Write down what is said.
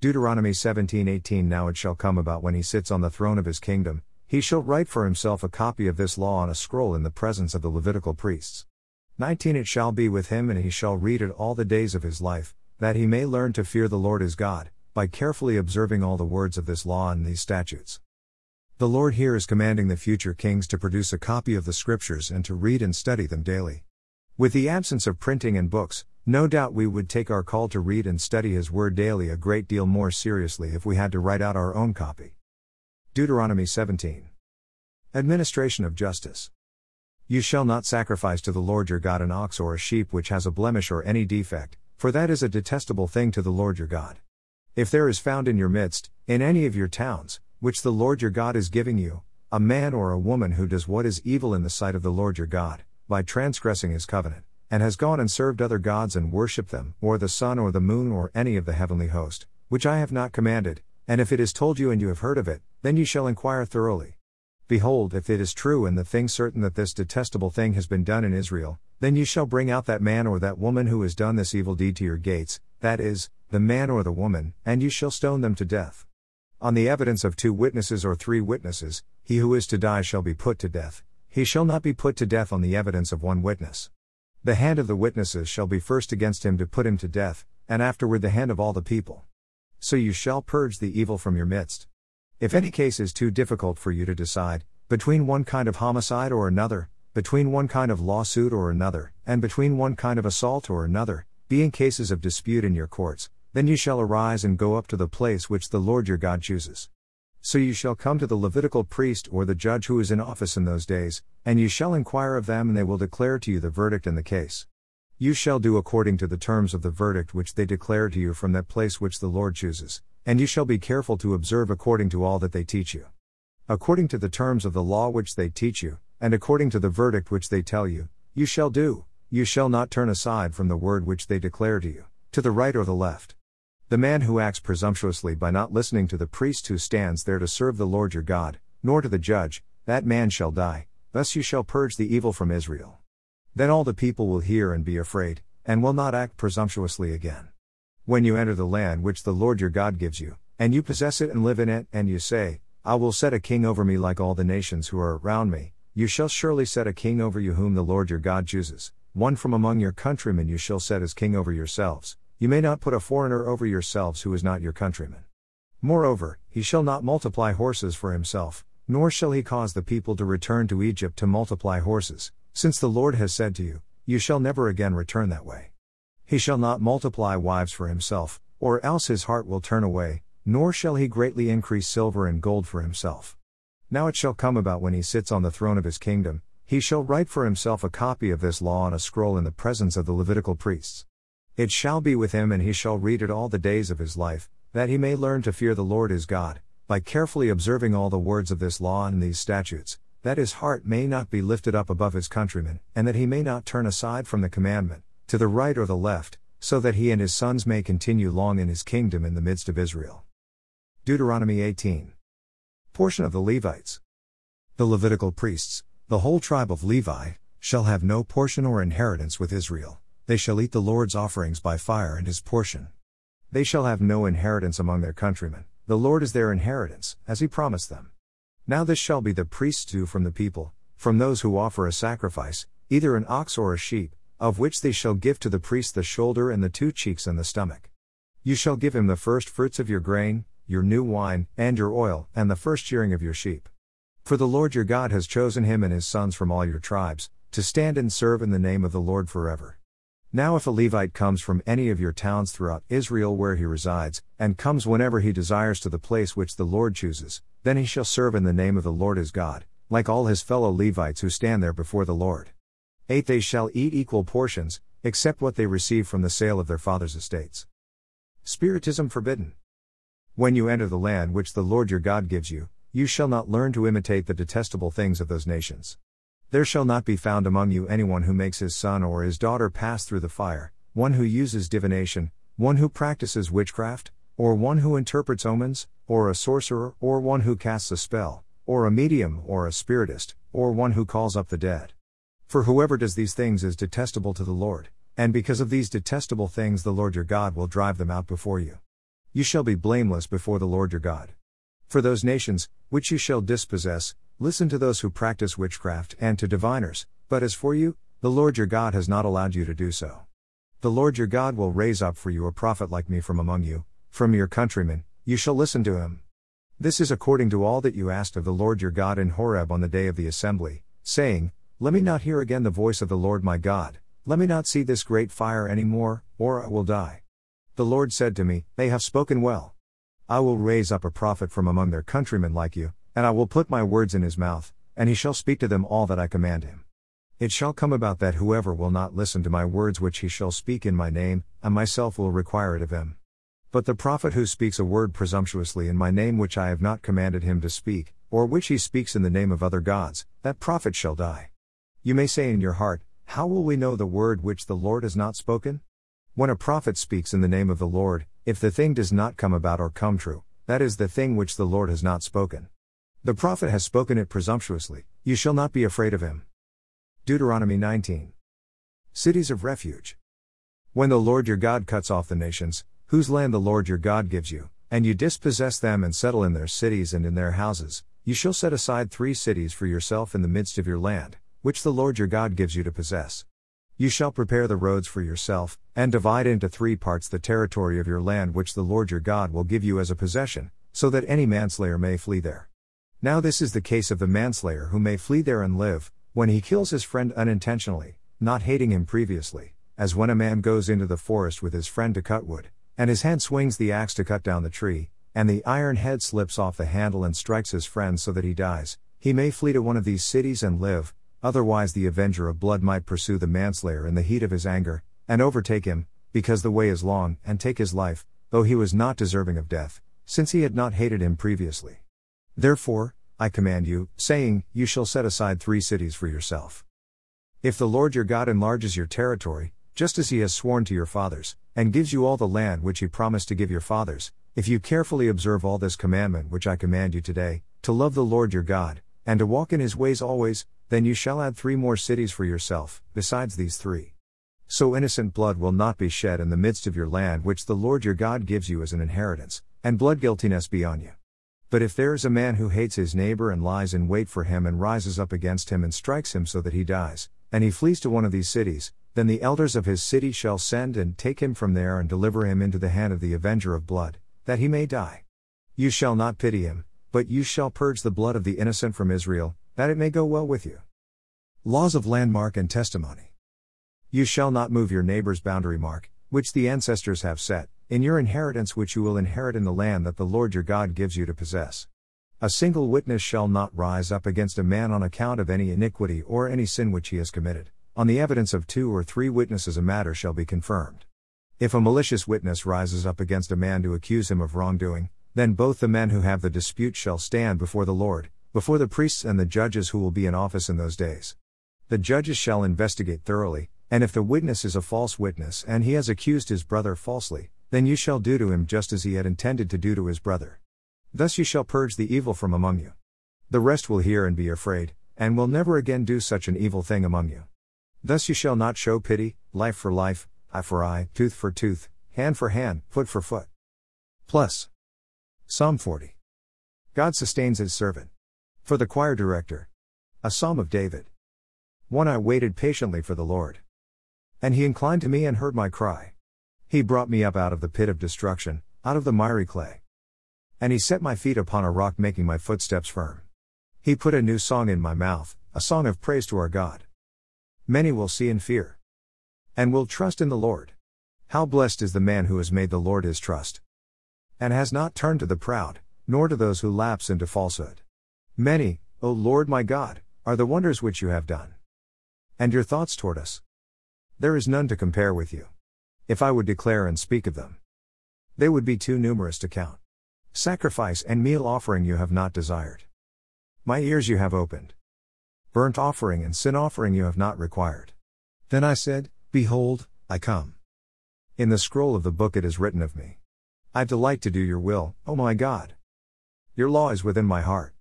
Deuteronomy 17:18 Now it shall come about when he sits on the throne of his kingdom, he shall write for himself a copy of this law on a scroll in the presence of the Levitical priests. 19 It shall be with him and he shall read it all the days of his life, that he may learn to fear the Lord his God, by carefully observing all the words of this law and these statutes. The Lord here is commanding the future kings to produce a copy of the scriptures and to read and study them daily. With the absence of printing and books, no doubt we would take our call to read and study His Word daily a great deal more seriously if we had to write out our own copy. Deuteronomy 17. Administration of Justice. You shall not sacrifice to the Lord your God an ox or a sheep which has a blemish or any defect, for that is a detestable thing to the Lord your God. If there is found in your midst, in any of your towns, which the Lord your God is giving you, a man or a woman who does what is evil in the sight of the Lord your God, by transgressing his covenant, and has gone and served other gods and worshipped them, or the sun or the moon or any of the heavenly host, which I have not commanded, and if it is told you and you have heard of it, then you shall inquire thoroughly. Behold, if it is true and the thing certain that this detestable thing has been done in Israel, then you shall bring out that man or that woman who has done this evil deed to your gates, that is, the man or the woman, and you shall stone them to death. On the evidence of two witnesses or three witnesses, he who is to die shall be put to death, he shall not be put to death on the evidence of one witness. The hand of the witnesses shall be first against him to put him to death, and afterward the hand of all the people. So you shall purge the evil from your midst. If any case is too difficult for you to decide, between one kind of homicide or another, between one kind of lawsuit or another, and between one kind of assault or another, being cases of dispute in your courts, then you shall arise and go up to the place which the Lord your God chooses. So you shall come to the Levitical priest or the judge who is in office in those days, and you shall inquire of them, and they will declare to you the verdict in the case. You shall do according to the terms of the verdict which they declare to you from that place which the Lord chooses, and you shall be careful to observe according to all that they teach you. According to the terms of the law which they teach you, and according to the verdict which they tell you, you shall do, you shall not turn aside from the word which they declare to you, to the right or the left. The man who acts presumptuously by not listening to the priest who stands there to serve the Lord your God, nor to the judge, that man shall die, thus you shall purge the evil from Israel. Then all the people will hear and be afraid, and will not act presumptuously again. When you enter the land which the Lord your God gives you, and you possess it and live in it, and you say, I will set a king over me like all the nations who are around me, you shall surely set a king over you whom the Lord your God chooses, one from among your countrymen you shall set as king over yourselves you may not put a foreigner over yourselves who is not your countryman. Moreover, he shall not multiply horses for himself, nor shall he cause the people to return to Egypt to multiply horses, since the Lord has said to you, You shall never again return that way. He shall not multiply wives for himself, or else his heart will turn away, nor shall he greatly increase silver and gold for himself. Now it shall come about when he sits on the throne of his kingdom, he shall write for himself a copy of this law on a scroll in the presence of the Levitical priests. It shall be with him, and he shall read it all the days of his life, that he may learn to fear the Lord his God, by carefully observing all the words of this law and these statutes, that his heart may not be lifted up above his countrymen, and that he may not turn aside from the commandment, to the right or the left, so that he and his sons may continue long in his kingdom in the midst of Israel. Deuteronomy 18. Portion of the Levites. The Levitical priests, the whole tribe of Levi, shall have no portion or inheritance with Israel. They shall eat the Lord's offerings by fire and his portion. They shall have no inheritance among their countrymen, the Lord is their inheritance, as he promised them. Now this shall be the priest's due from the people, from those who offer a sacrifice, either an ox or a sheep, of which they shall give to the priest the shoulder and the two cheeks and the stomach. You shall give him the first fruits of your grain, your new wine, and your oil, and the first shearing of your sheep. For the Lord your God has chosen him and his sons from all your tribes, to stand and serve in the name of the Lord forever. Now, if a Levite comes from any of your towns throughout Israel where he resides, and comes whenever he desires to the place which the Lord chooses, then he shall serve in the name of the Lord his God, like all his fellow Levites who stand there before the Lord. 8 They shall eat equal portions, except what they receive from the sale of their father's estates. Spiritism forbidden. When you enter the land which the Lord your God gives you, you shall not learn to imitate the detestable things of those nations. There shall not be found among you anyone who makes his son or his daughter pass through the fire, one who uses divination, one who practices witchcraft, or one who interprets omens, or a sorcerer, or one who casts a spell, or a medium, or a spiritist, or one who calls up the dead. For whoever does these things is detestable to the Lord, and because of these detestable things the Lord your God will drive them out before you. you shall be blameless before the Lord your God. For those nations, which you shall dispossess, listen to those who practice witchcraft and to diviners, but as for you, the Lord your God has not allowed you to do so. The Lord your God will raise up for you a prophet like me from among you, from your countrymen, you shall listen to him. This is according to all that you asked of the Lord your God in Horeb on the day of the assembly, saying, Let me not hear again the voice of the Lord my God, let me not see this great fire any more, or I will die. The Lord said to me, They have spoken well. I will raise up a prophet from among their countrymen like you, and I will put my words in his mouth, and he shall speak to them all that I command him. It shall come about that whoever will not listen to my words which he shall speak in my name, I myself will require it of him. But the prophet who speaks a word presumptuously in my name which I have not commanded him to speak, or which he speaks in the name of other gods, that prophet shall die. You may say in your heart, How will we know the word which the Lord has not spoken? When a prophet speaks in the name of the Lord, if the thing does not come about or come true, that is the thing which the Lord has not spoken. The prophet has spoken it presumptuously, you shall not be afraid of him. Deuteronomy 19. Cities of Refuge. When the Lord your God cuts off the nations, whose land the Lord your God gives you, and you dispossess them and settle in their cities and in their houses, you shall set aside three cities for yourself in the midst of your land, which the Lord your God gives you to possess. You shall prepare the roads for yourself, and divide into three parts the territory of your land which the Lord your God will give you as a possession, so that any manslayer may flee there. Now, this is the case of the manslayer who may flee there and live, when he kills his friend unintentionally, not hating him previously, as when a man goes into the forest with his friend to cut wood, and his hand swings the axe to cut down the tree, and the iron head slips off the handle and strikes his friend so that he dies, he may flee to one of these cities and live, Otherwise, the avenger of blood might pursue the manslayer in the heat of his anger, and overtake him, because the way is long, and take his life, though he was not deserving of death, since he had not hated him previously. Therefore, I command you, saying, You shall set aside three cities for yourself. If the Lord your God enlarges your territory, just as he has sworn to your fathers, and gives you all the land which he promised to give your fathers, if you carefully observe all this commandment which I command you today, to love the Lord your God, and to walk in his ways always, then you shall add three more cities for yourself, besides these three. So innocent blood will not be shed in the midst of your land which the Lord your God gives you as an inheritance, and blood guiltiness be on you. But if there is a man who hates his neighbor and lies in wait for him and rises up against him and strikes him so that he dies, and he flees to one of these cities, then the elders of his city shall send and take him from there and deliver him into the hand of the avenger of blood, that he may die. You shall not pity him, but you shall purge the blood of the innocent from Israel, that it may go well with you. Laws of Landmark and Testimony. You shall not move your neighbor's boundary mark, which the ancestors have set, in your inheritance which you will inherit in the land that the Lord your God gives you to possess. A single witness shall not rise up against a man on account of any iniquity or any sin which he has committed. On the evidence of two or three witnesses, a matter shall be confirmed. If a malicious witness rises up against a man to accuse him of wrongdoing, then both the men who have the dispute shall stand before the Lord, before the priests and the judges who will be in office in those days. The judges shall investigate thoroughly, and if the witness is a false witness and he has accused his brother falsely, then you shall do to him just as he had intended to do to his brother. Thus you shall purge the evil from among you. The rest will hear and be afraid, and will never again do such an evil thing among you. Thus you shall not show pity, life for life, eye for eye, tooth for tooth, hand for hand, foot for foot. Plus. Psalm 40. God sustains his servant. For the choir director. A psalm of David. 1 I waited patiently for the Lord. And he inclined to me and heard my cry. He brought me up out of the pit of destruction, out of the miry clay. And he set my feet upon a rock, making my footsteps firm. He put a new song in my mouth, a song of praise to our God. Many will see and fear. And will trust in the Lord. How blessed is the man who has made the Lord his trust. And has not turned to the proud, nor to those who lapse into falsehood. Many, O Lord my God, are the wonders which you have done. And your thoughts toward us. There is none to compare with you. If I would declare and speak of them, they would be too numerous to count. Sacrifice and meal offering you have not desired. My ears you have opened. Burnt offering and sin offering you have not required. Then I said, Behold, I come. In the scroll of the book it is written of me. I delight to do your will, O my God. Your law is within my heart.